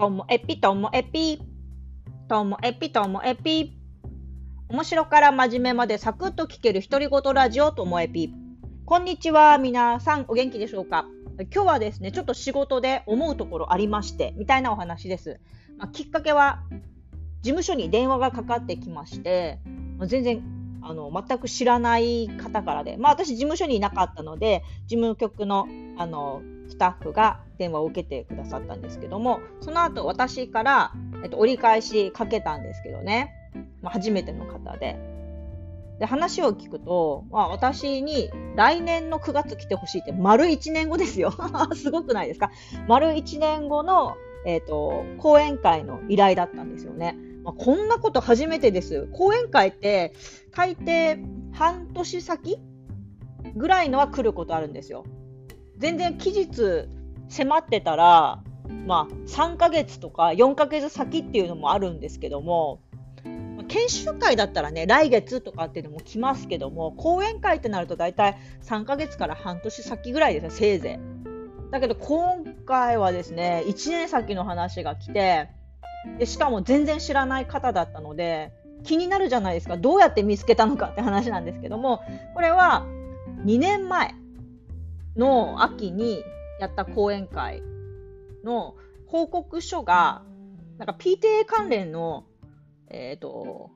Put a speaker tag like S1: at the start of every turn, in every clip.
S1: ともえぴともえぴ。ともえぴともえぴ。面白から真面目までサクッと聞ける独り言ラジオともえぴ。こんにちは。皆さんお元気でしょうか？今日はですね、ちょっと仕事で思うところありまして、みたいなお話です。まあ、きっかけは、事務所に電話がかかってきまして、まあ、全然あの全く知らない方からで、まあ、私事務所にいなかったので事務局のあのスタッフが電話を受けてくださったんですけどもその後私から、えっと、折り返しかけたんですけどね、まあ、初めての方で。で話を聞くと、まあ、私に来年の9月来てほしいって丸1年後ですよ。すごくないですか？丸1年後の、えーと講演会の依頼だったんですよね。まあ、こんなこと初めてです。講演会って大抵半年先ぐらいのは来ることあるんですよ。全然期日迫ってたら、まあ、3ヶ月とか4ヶ月先っていうのもあるんですけども、研修会だったらね、来月とかっていうのも来ますけども、講演会ってなると大体3ヶ月から半年先ぐらいですよ、せいぜい。だけど今回はですね、1年先の話が来て、でしかも全然知らない方だったので気になるじゃないですかどうやって見つけたのかって話なんですけどもこれは2年前の秋にやった講演会の報告書がなんか PTA 関連の、えーと、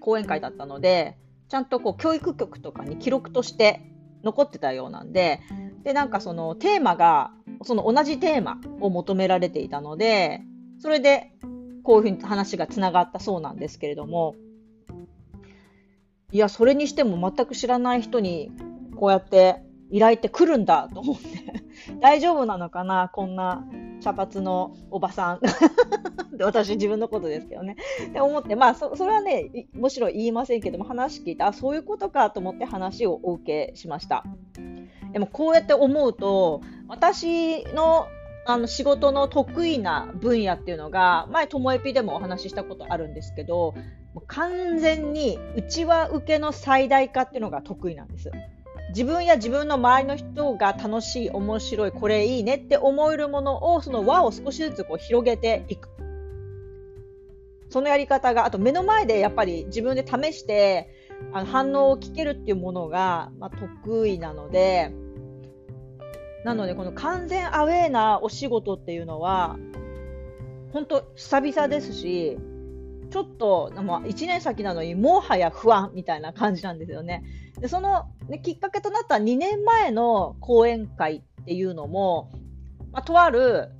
S1: 講演会だったのでちゃんとこう教育局とかに記録として残ってたようなんででなんかそのテーマがその同じテーマを求められていたのでそれでこういうふうに話がつながったそうなんですけれども、いや、それにしても全く知らない人にこうやって依頼って来るんだと思って 大丈夫なのかな、こんな茶髪のおばさん 私自分のことですけどね。って思って、まあそ、それはね、もちろ言いませんけども、話聞いて、そういうことかと思って話をお受けしました。でもこうやって思うと、私のあの仕事の得意な分野っていうのが前ともえぴでもお話ししたことあるんですけど完全に内輪受けの最大化っていうのが得意なんです自分や自分の周りの人が楽しい面白いこれいいねって思えるものをその輪を少しずつこう広げていく。そのやり方があと目の前でやっぱり自分で試してあの反応を聞けるっていうものが、まあ、得意なのでなので、この完全アウェーなお仕事っていうのは、本当久々ですし、ちょっと、まあ、1年先なのにもはや不安みたいな感じなんですよね。でその、ね、きっかけとなった2年前の講演会っていうのも、まあ、とある、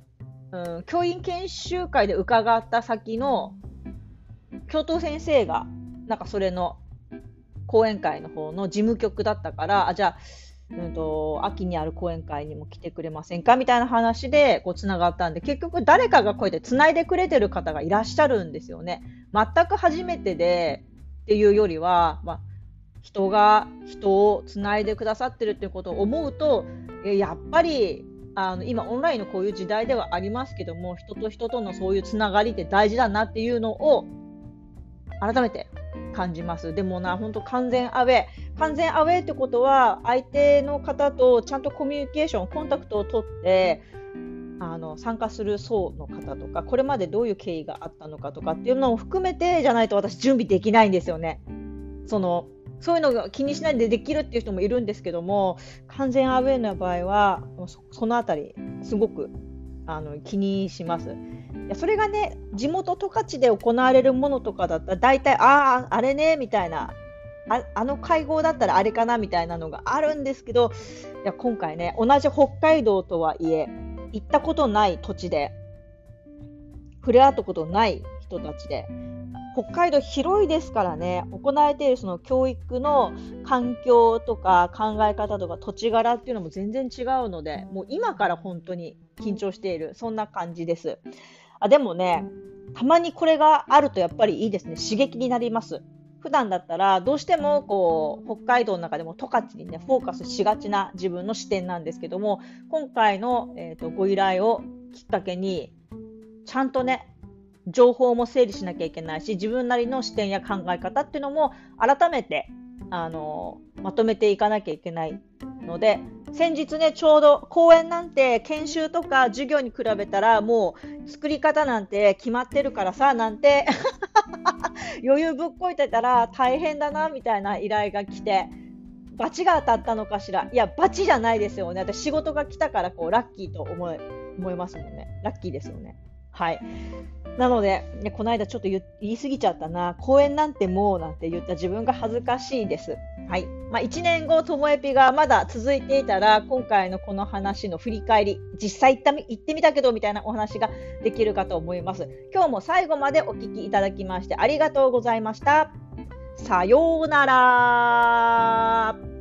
S1: うん、教員研修会で伺った先の教頭先生が、なんかそれの講演会の方の事務局だったから、あじゃあ、うんと、秋にある講演会にも来てくれませんかみたいな話でつながったんで結局誰かがこうやってつないでくれてる方がいらっしゃるんですよね。全く初めてでっていうよりは、まあ、人が人をつないでくださってるっていうことを思うとやっぱりあの今オンラインのこういう時代ではありますけども人と人とのそういうつながりって大事だなっていうのを改めて感じます。でもな、本当完全アウェー。完全アウェーってことは、相手の方とちゃんとコミュニケーション、コンタクトを取って、あの参加する層の方とか、これまでどういう経緯があったのかとかっていうのを含めてじゃないと私、準備できないんですよね。そのそういうのが気にしないでできるっていう人もいるんですけども、完全アウェーの場合は、そのあたり、すごくあの気にします。いやそれがね、地元十勝で行われるものとかだったら、大体、ああ、あれね、みたいなあ、あの会合だったらあれかなみたいなのがあるんですけど、いや今回ね、同じ北海道とはいえ、行ったことない土地で、触れ合ったことない人たちで、北海道広いですからね、行われているその教育の環境とか考え方とか土地柄っていうのも全然違うので、もう今から本当に緊張している、そんな感じです。あでもね、たまにこれがあるとやっぱりいいですね、刺激になります。普段だったらどうしてもこう北海道の中でも十勝にねフォーカスしがちな自分の視点なんですけども今回の、えーとご依頼をきっかけにちゃんとね情報も整理しなきゃいけないし自分なりの視点や考え方っていうのも改めてあのまとめていかなきゃいけないので先日ねちょうど講演なんて研修とか授業に比べたらもう作り方なんて決まってるからさなんて 余裕ぶっこいてたら大変だなみたいな依頼が来てバチが当たったのかしら。いやバチじゃないですよね。私仕事が来たからこうラッキーと思い思いますもんね。ラッキーですよね。はいなので、ね、この間ちょっと言い過ぎちゃったな、公演なんてもうなんて言った自分が恥ずかしいです。はい。まあ、1年後、ともえぴがまだ続いていたら、今回のこの話の振り返り、実際行った行ってみたけどみたいなお話ができるかと思います。今日も最後までお聞きいただきましてありがとうございました。さようなら。